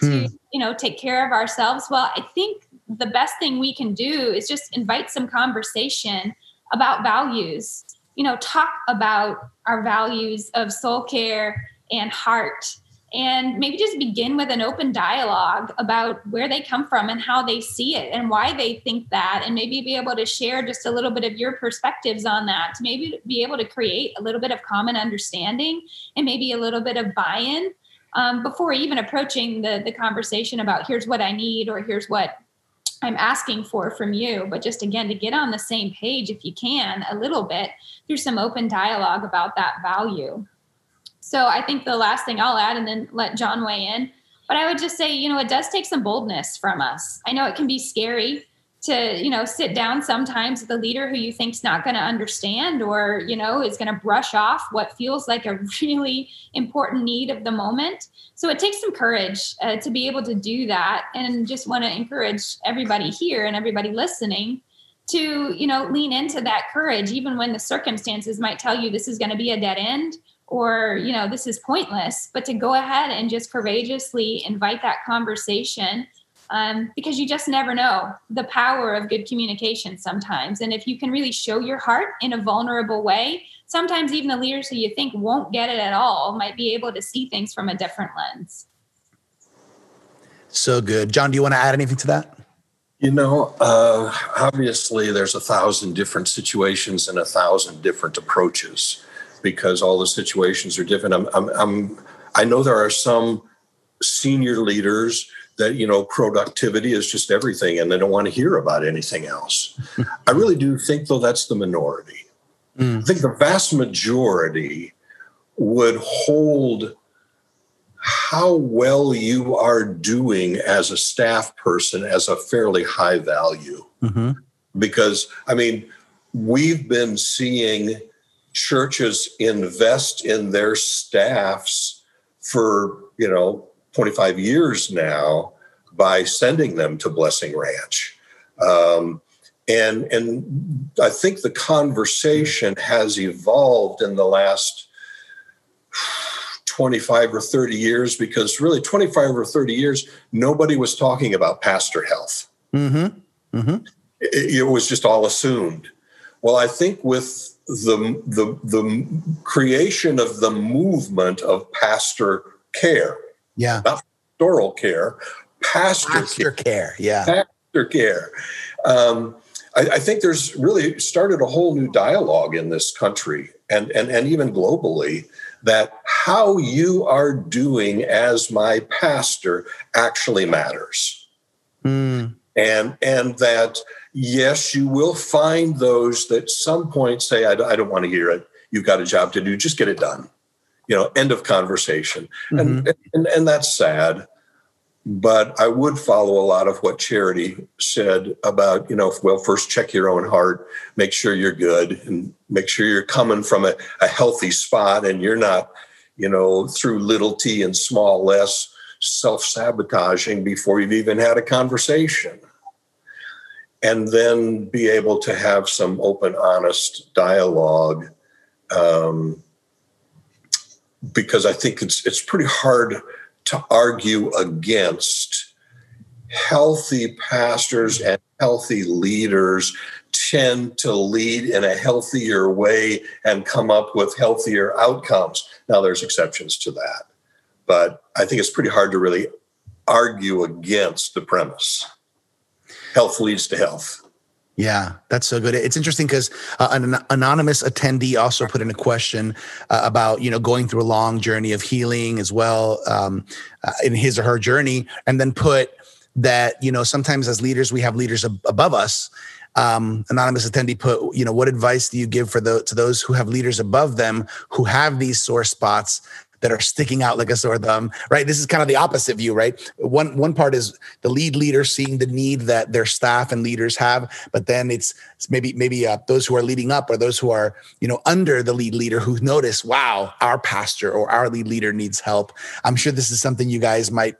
to hmm. you know take care of ourselves well i think the best thing we can do is just invite some conversation about values you know talk about our values of soul care and heart and maybe just begin with an open dialogue about where they come from and how they see it and why they think that and maybe be able to share just a little bit of your perspectives on that to maybe be able to create a little bit of common understanding and maybe a little bit of buy-in um, before even approaching the the conversation about here's what i need or here's what i'm asking for from you but just again to get on the same page if you can a little bit through some open dialogue about that value so I think the last thing I'll add and then let John weigh in. But I would just say, you know, it does take some boldness from us. I know it can be scary to, you know, sit down sometimes with a leader who you think's not going to understand or, you know, is going to brush off what feels like a really important need of the moment. So it takes some courage uh, to be able to do that. And just want to encourage everybody here and everybody listening to, you know, lean into that courage, even when the circumstances might tell you this is going to be a dead end or you know this is pointless but to go ahead and just courageously invite that conversation um, because you just never know the power of good communication sometimes. And if you can really show your heart in a vulnerable way sometimes even the leaders who you think won't get it at all might be able to see things from a different lens. So good. John do you want to add anything to that? You know, uh, obviously, there's a thousand different situations and a thousand different approaches because all the situations are different. I'm, I'm, I'm, I know there are some senior leaders that you know productivity is just everything and they don't want to hear about anything else i really do think though that's the minority mm. i think the vast majority would hold how well you are doing as a staff person as a fairly high value mm-hmm. because i mean we've been seeing churches invest in their staffs for, you know, 25 years now by sending them to Blessing Ranch. Um, and, and I think the conversation has evolved in the last 25 or 30 years because really 25 or 30 years, nobody was talking about pastor health. Mm-hmm. Mm-hmm. It, it was just all assumed. Well, I think with the, the, the creation of the movement of pastor care. Yeah. Not pastoral care, pastor, pastor care. care. Yeah. Pastor care. Um, I, I, think there's really started a whole new dialogue in this country and, and, and even globally that how you are doing as my pastor actually matters. Mm. And, and that yes, you will find those that some point say, I, I don't want to hear it. You've got a job to do. Just get it done. You know, end of conversation. Mm-hmm. And, and, and that's sad. But I would follow a lot of what Charity said about, you know, well, first check your own heart, make sure you're good, and make sure you're coming from a, a healthy spot and you're not, you know, through little t and small less self sabotaging before you've even had a conversation and then be able to have some open, honest dialogue. Um, because I think it's it's pretty hard to argue against healthy pastors and healthy leaders tend to lead in a healthier way and come up with healthier outcomes. Now, there's exceptions to that, but I think it's pretty hard to really argue against the premise. Health leads to health. Yeah, that's so good. It's interesting because uh, an anonymous attendee also put in a question uh, about you know going through a long journey of healing as well um, uh, in his or her journey, and then put that you know sometimes as leaders we have leaders ab- above us. Um, anonymous attendee put you know what advice do you give for the to those who have leaders above them who have these sore spots that are sticking out like a sore thumb, right? This is kind of the opposite view, right? One one part is the lead leader seeing the need that their staff and leaders have, but then it's, it's maybe maybe uh, those who are leading up or those who are you know under the lead leader who notice, wow, our pastor or our lead leader needs help. I'm sure this is something you guys might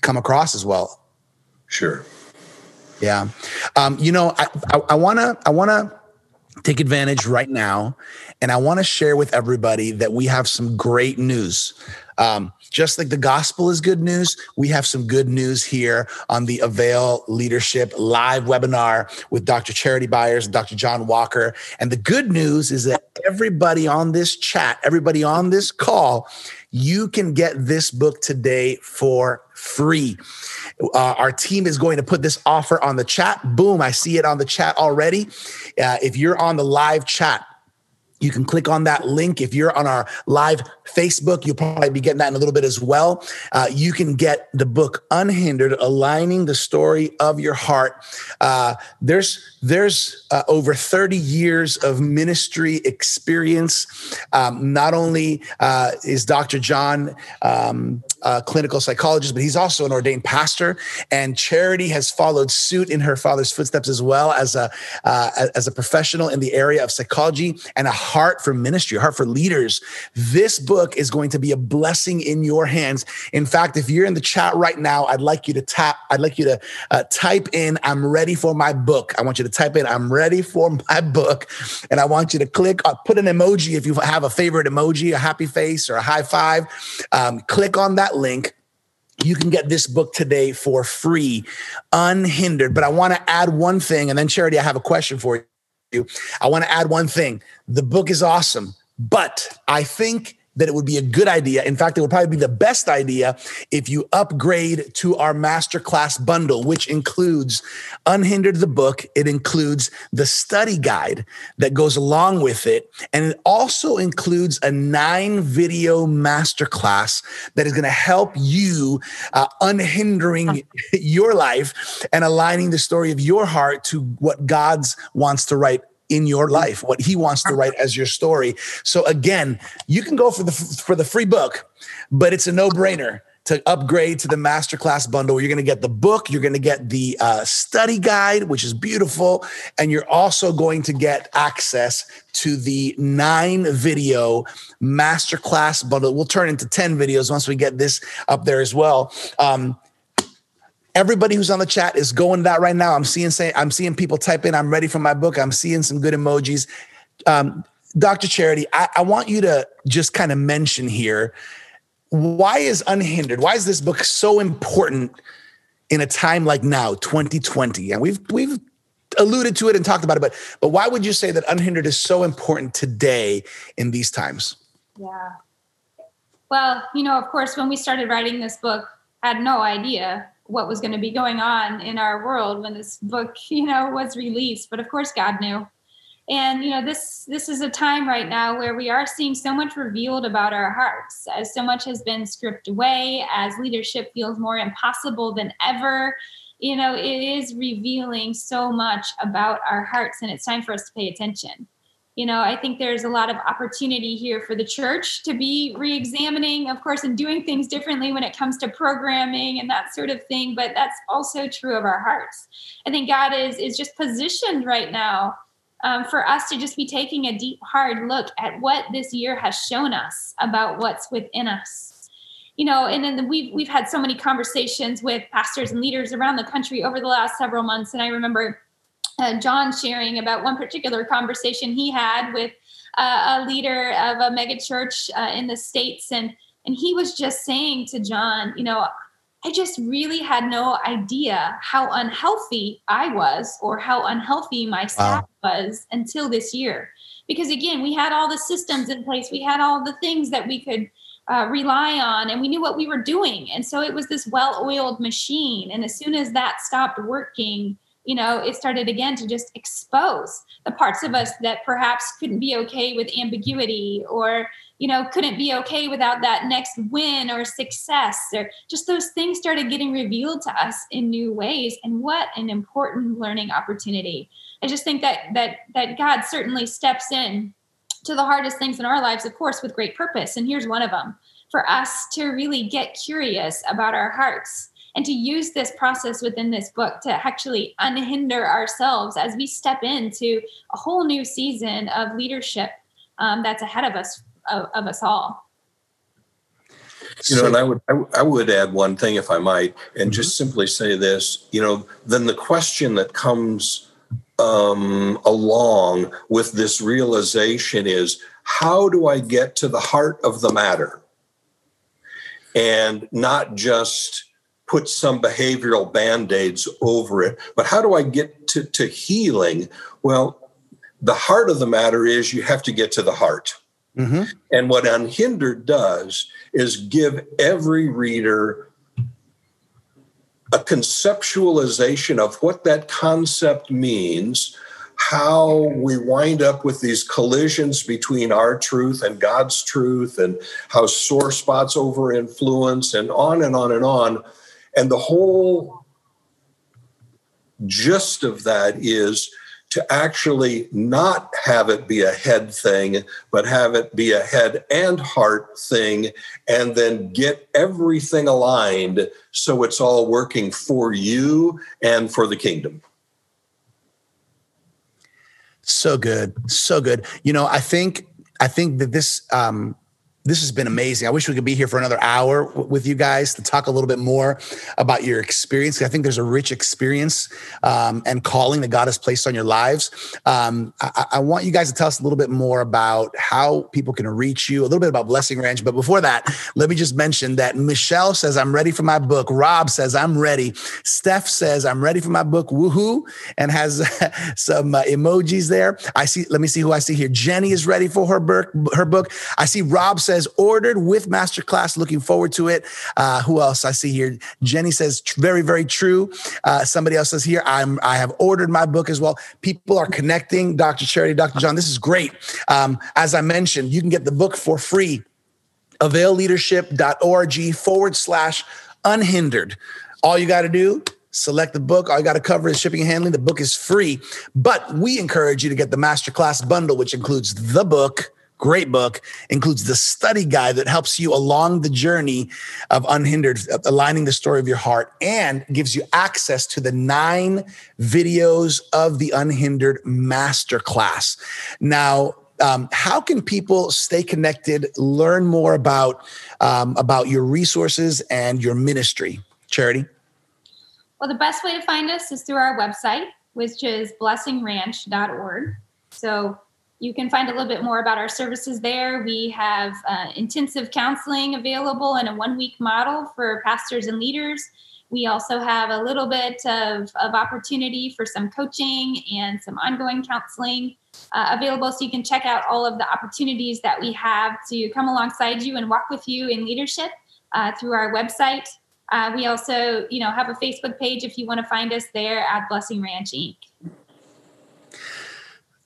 come across as well. Sure. Yeah. Um, you know, I, I, I wanna I wanna take advantage right now. And I want to share with everybody that we have some great news. Um, just like the gospel is good news, we have some good news here on the Avail Leadership live webinar with Dr. Charity Byers and Dr. John Walker. And the good news is that everybody on this chat, everybody on this call, you can get this book today for free. Uh, our team is going to put this offer on the chat. Boom, I see it on the chat already. Uh, if you're on the live chat, you can click on that link. If you're on our live Facebook, you'll probably be getting that in a little bit as well. Uh, you can get the book Unhindered, Aligning the Story of Your Heart. Uh, there's there's uh, over 30 years of ministry experience. Um, not only uh, is Dr. John um, a clinical psychologist, but he's also an ordained pastor. And Charity has followed suit in her father's footsteps as well as a uh, as a professional in the area of psychology and a heart for ministry, a heart for leaders. This book is going to be a blessing in your hands. In fact, if you're in the chat right now, I'd like you to tap. I'd like you to uh, type in "I'm ready for my book." I want you to type in "I'm ready for my book," and I want you to click. Uh, put an emoji if you have a favorite emoji, a happy face or a high five. Um, click on that link you can get this book today for free, unhindered. But I want to add one thing, and then Charity, I have a question for you. I want to add one thing. The book is awesome, but I think that it would be a good idea. In fact, it would probably be the best idea if you upgrade to our masterclass bundle, which includes Unhindered the book. It includes the study guide that goes along with it. And it also includes a nine video masterclass that is going to help you uh, unhindering your life and aligning the story of your heart to what God's wants to write in your life, what he wants to write as your story. So again, you can go for the for the free book, but it's a no-brainer to upgrade to the masterclass bundle you're going to get the book, you're going to get the uh, study guide, which is beautiful, and you're also going to get access to the nine video masterclass bundle. We'll turn into 10 videos once we get this up there as well. Um, everybody who's on the chat is going that right now. I'm seeing say I'm seeing people type in, I'm ready for my book. I'm seeing some good emojis. Um, Dr. Charity, I, I want you to just kind of mention here why is Unhindered? Why is this book so important in a time like now, 2020? And we've we've alluded to it and talked about it, but but why would you say that Unhindered is so important today in these times? Yeah. Well, you know, of course, when we started writing this book, I had no idea what was going to be going on in our world when this book, you know, was released. But of course, God knew. And you know, this this is a time right now where we are seeing so much revealed about our hearts, as so much has been stripped away, as leadership feels more impossible than ever. You know, it is revealing so much about our hearts, and it's time for us to pay attention you know i think there's a lot of opportunity here for the church to be re-examining of course and doing things differently when it comes to programming and that sort of thing but that's also true of our hearts. I think god is is just positioned right now um, for us to just be taking a deep hard look at what this year has shown us about what's within us. You know and then we've we've had so many conversations with pastors and leaders around the country over the last several months and i remember uh, John sharing about one particular conversation he had with uh, a leader of a megachurch uh, in the states, and And he was just saying to John, you know, I just really had no idea how unhealthy I was or how unhealthy my staff wow. was until this year. Because again, we had all the systems in place, we had all the things that we could uh, rely on, and we knew what we were doing. And so it was this well oiled machine. And as soon as that stopped working, you know, it started again to just expose the parts of us that perhaps couldn't be okay with ambiguity or you know, couldn't be okay without that next win or success or just those things started getting revealed to us in new ways. And what an important learning opportunity. I just think that that that God certainly steps in to the hardest things in our lives, of course, with great purpose. And here's one of them for us to really get curious about our hearts and to use this process within this book to actually unhinder ourselves as we step into a whole new season of leadership um, that's ahead of us of, of us all. You know, and I would I, would add one thing if I might, and mm-hmm. just simply say this. You know, then the question that comes um, along with this realization is, how do I get to the heart of the matter, and not just put some behavioral band-aids over it, but how do I get to, to healing? Well, the heart of the matter is you have to get to the heart. Mm-hmm. And what Unhindered does is give every reader a conceptualization of what that concept means, how we wind up with these collisions between our truth and God's truth, and how sore spots over influence, and on and on and on. And the whole gist of that is to actually not have it be a head thing, but have it be a head and heart thing, and then get everything aligned so it's all working for you and for the kingdom. So good, so good. You know, I think I think that this um, this has been amazing. I wish we could be here for another hour with you guys to talk a little bit more about your experience. I think there's a rich experience um, and calling that God has placed on your lives. Um, I-, I, want you guys to tell us a little bit more about how people can reach you, a little bit about Blessing Ranch. But before that, let me just mention that Michelle says, I'm ready for my book. Rob says, I'm ready. Steph says, I'm ready for my book. Woohoo. And has some uh, emojis there. I see, let me see who I see here. Jenny is ready for her book. Her book. I see Rob says, says ordered with masterclass. Looking forward to it. Uh, who else I see here? Jenny says very, very true. Uh, somebody else says here, I'm I have ordered my book as well. People are connecting. Dr. Charity, Dr. John, this is great. Um, as I mentioned, you can get the book for free. Availleadership.org forward slash unhindered. All you got to do select the book. All you got to cover is shipping and handling. The book is free, but we encourage you to get the masterclass bundle, which includes the book, great book includes the study guide that helps you along the journey of unhindered aligning the story of your heart and gives you access to the nine videos of the unhindered masterclass. Now um, how can people stay connected learn more about um, about your resources and your ministry? Charity? Well the best way to find us is through our website which is blessingranch.org so you can find a little bit more about our services there. We have uh, intensive counseling available in a one week model for pastors and leaders. We also have a little bit of, of opportunity for some coaching and some ongoing counseling uh, available. So you can check out all of the opportunities that we have to come alongside you and walk with you in leadership uh, through our website. Uh, we also, you know, have a Facebook page if you want to find us there at Blessing Ranch Inc.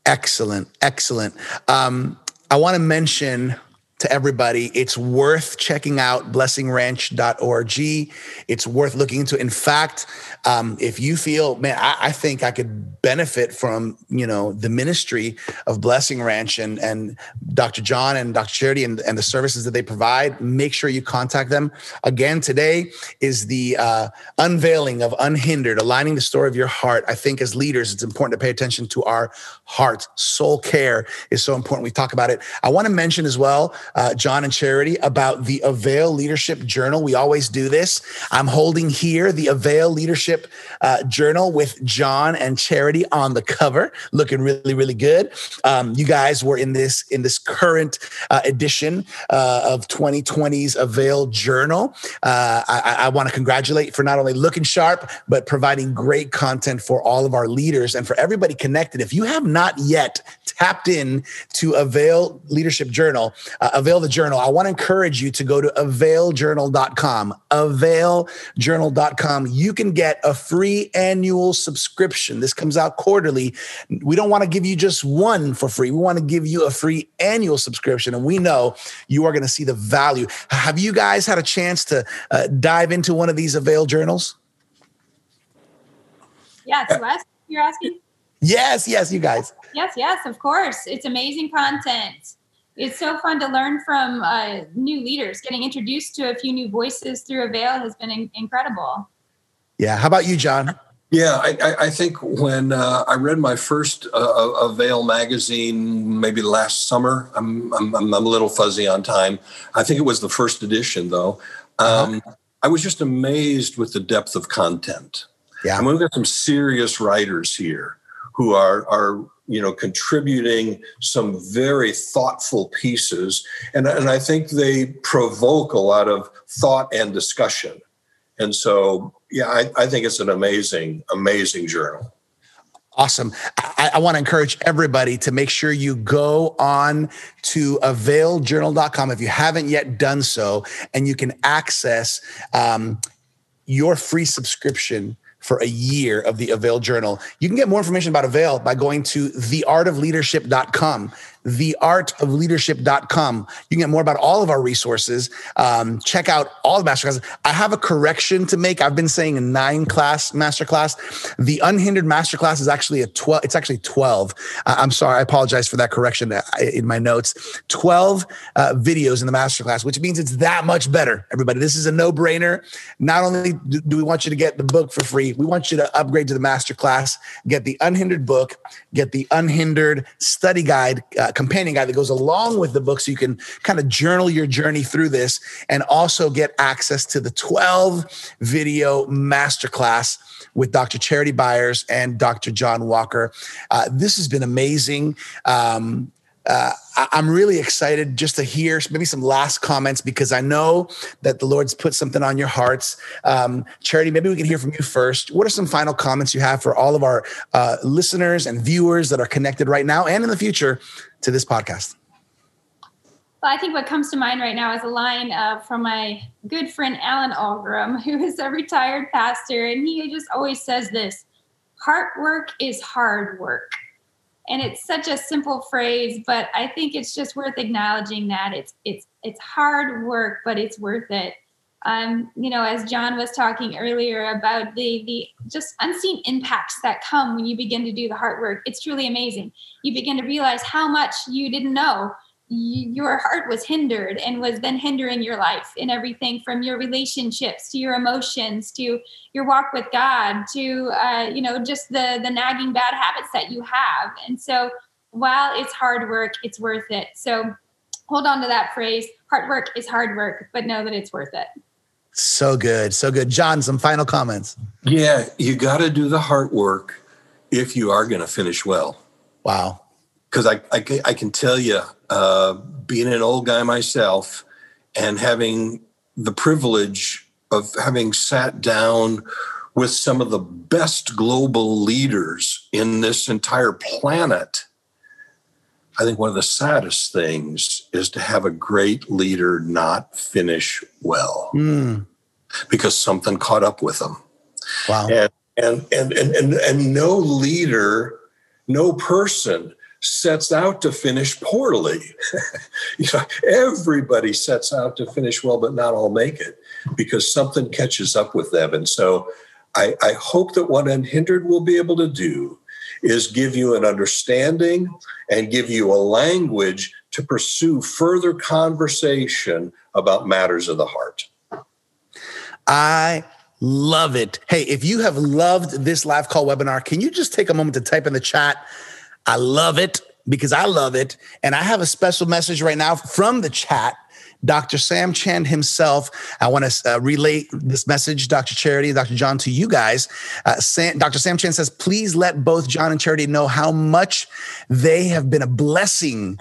Excellent, excellent. Um, I want to mention to everybody. It's worth checking out blessingranch.org. It's worth looking into. In fact, um, if you feel, man, I, I, think I could benefit from, you know, the ministry of Blessing Ranch and, and Dr. John and Dr. Charity and, and the services that they provide, make sure you contact them. Again, today is the uh, unveiling of Unhindered, aligning the story of your heart. I think as leaders, it's important to pay attention to our heart. Soul care is so important. We talk about it. I want to mention as well uh, John and Charity about the Avail Leadership Journal. We always do this. I'm holding here the Avail Leadership uh, Journal with John and Charity on the cover, looking really, really good. Um, you guys were in this in this current uh, edition uh, of 2020's Avail Journal. Uh, I, I want to congratulate for not only looking sharp but providing great content for all of our leaders and for everybody connected. If you have not yet tapped in to Avail Leadership Journal, uh, Avail the Journal, I want to encourage you to go to availjournal.com. Availjournal.com. You can get a free annual subscription. This comes out quarterly. We don't want to give you just one for free. We want to give you a free annual subscription. And we know you are going to see the value. Have you guys had a chance to uh, dive into one of these Avail journals? Yeah, to us, you're asking? Yes, yes, you guys. Yes, yes, of course. It's amazing content. It's so fun to learn from uh, new leaders. Getting introduced to a few new voices through Avail has been in- incredible. Yeah. How about you, John? Yeah, I, I think when uh, I read my first uh, Avail magazine, maybe last summer, I'm, I'm, I'm, a little fuzzy on time. I think it was the first edition, though. Um, uh-huh. I was just amazed with the depth of content. Yeah. I mean, we've got some serious writers here who are are you know contributing some very thoughtful pieces. And, and i think they provoke a lot of thought and discussion. And so yeah i, I think it's an amazing amazing journal. Awesome. I, I want to encourage everybody to make sure you go on to availjournal.com if you haven't yet done so, and you can access um, your free subscription for a year of the Avail Journal. You can get more information about Avail by going to theartofleadership.com theartofleadership.com. You can get more about all of our resources. Um, check out all the masterclasses. I have a correction to make. I've been saying a nine class masterclass. The unhindered masterclass is actually a 12. It's actually 12. Uh, I'm sorry. I apologize for that correction uh, in my notes. 12 uh, videos in the masterclass, which means it's that much better. Everybody, this is a no brainer. Not only do we want you to get the book for free, we want you to upgrade to the masterclass, get the unhindered book, get the unhindered study guide. Uh, companion guide that goes along with the book so you can kind of journal your journey through this and also get access to the 12 video masterclass with Dr. Charity Byers and Dr. John Walker. Uh, this has been amazing. Um, uh, I'm really excited just to hear maybe some last comments because I know that the Lord's put something on your hearts. Um, Charity, maybe we can hear from you first. What are some final comments you have for all of our uh, listeners and viewers that are connected right now and in the future to this podcast? Well, I think what comes to mind right now is a line uh, from my good friend Alan Algram, who is a retired pastor, and he just always says this: "Heart work is hard work." And it's such a simple phrase but i think it's just worth acknowledging that it's it's it's hard work but it's worth it. Um, you know as john was talking earlier about the the just unseen impacts that come when you begin to do the hard work it's truly amazing. You begin to realize how much you didn't know your heart was hindered and was then hindering your life in everything from your relationships to your emotions to your walk with god to uh, you know just the the nagging bad habits that you have. And so while it's hard work it's worth it. So hold on to that phrase hard work is hard work but know that it's worth it. So good so good. John some final comments. Yeah you got to do the hard work if you are going to finish well. Wow. Because I, I, I, can tell you, uh, being an old guy myself and having the privilege of having sat down with some of the best global leaders in this entire planet, I think one of the saddest things is to have a great leader not finish well mm. because something caught up with them. Wow. And, and, and, and, and, and no leader, no person sets out to finish poorly. you know, everybody sets out to finish well, but not all make it because something catches up with them. And so I, I hope that what Unhindered will be able to do is give you an understanding and give you a language to pursue further conversation about matters of the heart. I love it. Hey, if you have loved this live call webinar, can you just take a moment to type in the chat? I love it. because I love it. And I have a special message right now from the chat. Dr. Sam Chand himself. I want to uh, relay this message, Dr. Charity, Dr. John, to you guys. Uh, Sam, Dr. Sam Chand says, please let both John and Charity know how much they have been a blessing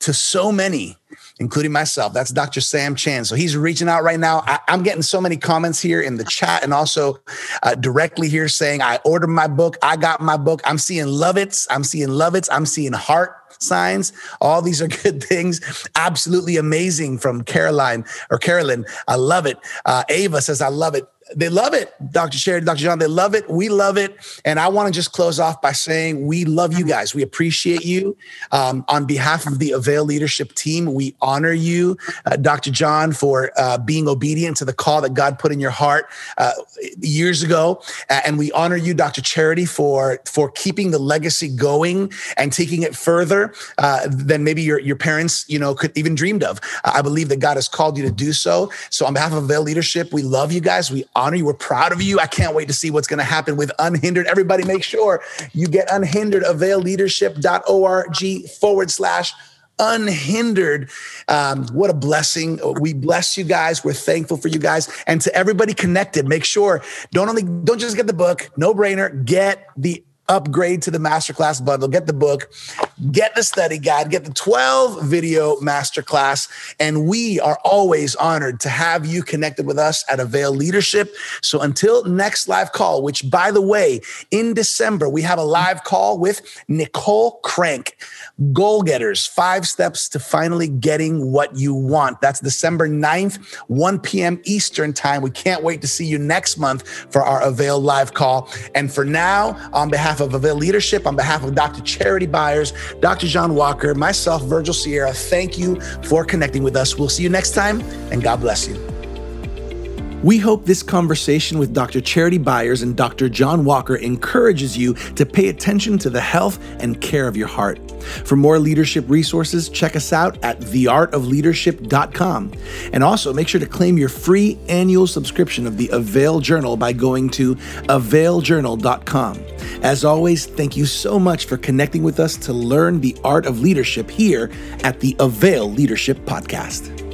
to so many including myself. That's Dr. Sam Chand. So he's reaching out right now. I, am getting so many comments here in the chat and also uh, directly here saying, I ordered my book. I got my book. I'm seeing love it. I'm seeing love it. I'm seeing heart signs. All these are good things. Absolutely amazing from Caroline or Carolyn. I love it. Uh, Ava says, I love it they love it, Dr. Sherry, Dr. John. They love it. We love it. And I want to just close off by saying we love you guys. We appreciate you. Um, on behalf of the Avail leadership team, we honor you, uh, Dr. John, for uh, being obedient to the call that God put in your heart uh, years ago. and we honor you, Dr. Charity, for, for keeping the legacy going and taking it further uh, than maybe your, your parents, you know, could even dreamed of. I believe that God has called you to do so. So on behalf of Avail leadership, we love you guys. We honor you. We're proud of you. I can't wait to see what's going to happen with Unhindered. Everybody make sure you get Unhindered, availleadership.org forward slash unhindered. Um, what a blessing. We bless you guys. We're thankful for you guys. And to everybody connected, make sure don't only don't just get the book, no brainer, get the upgrade to the masterclass bundle, get the book, get the study guide, get the 12 video masterclass. And we are always honored to have you connected with us at Avail Leadership. So until next live call, which by the way, in December, we have a live call with Nicole Crank, Goal Getters, five steps to finally getting what you want. That's December 9th, 1 p.m. Eastern time. We can't wait to see you next month for our Avail live call. And for now, on behalf of Avail Leadership, on behalf of Dr. Charity Byers, Dr. John Walker, myself, Virgil Sierra, thank you for connecting with us. We'll see you next time, and God bless you. We hope this conversation with Dr. Charity Byers and Dr. John Walker encourages you to pay attention to the health and care of your heart. For more leadership resources, check us out at theartofleadership.com. And also make sure to claim your free annual subscription of the Avail Journal by going to availjournal.com. As always, thank you so much for connecting with us to learn the art of leadership here at the Avail Leadership Podcast.